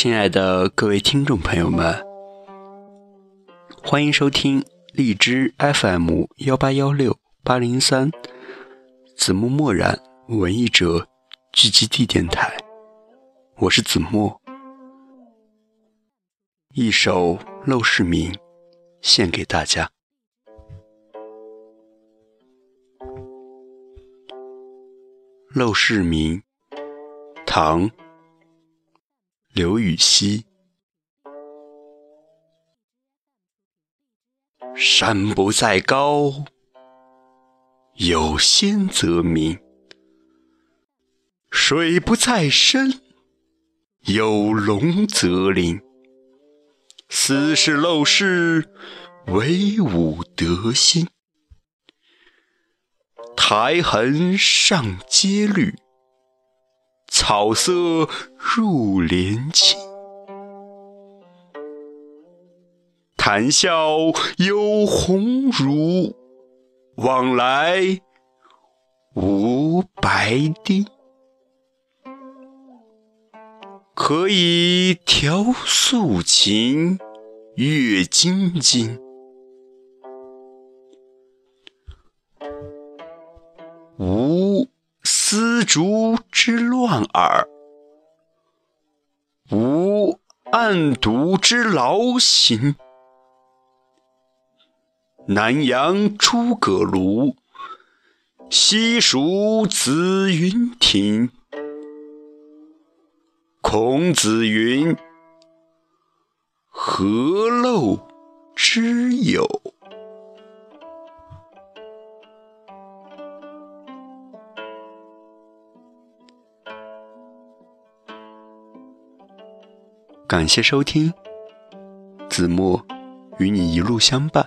亲爱的各位听众朋友们，欢迎收听荔枝 FM 幺八幺六八零三子木默然文艺者聚集地电台，我是子墨，一首《陋室铭》献给大家。《陋室铭》唐·刘禹锡。山不在高，有仙则名；水不在深，有龙则灵。斯是陋室，惟吾德馨。苔痕上阶绿，草色入帘青。谈笑有鸿儒，往来无白丁。可以调素琴，阅金经。无丝竹之乱耳，无案牍之劳形。南阳诸葛庐，西蜀子云亭。孔子云：“何陋之有？”感谢收听，子墨与你一路相伴。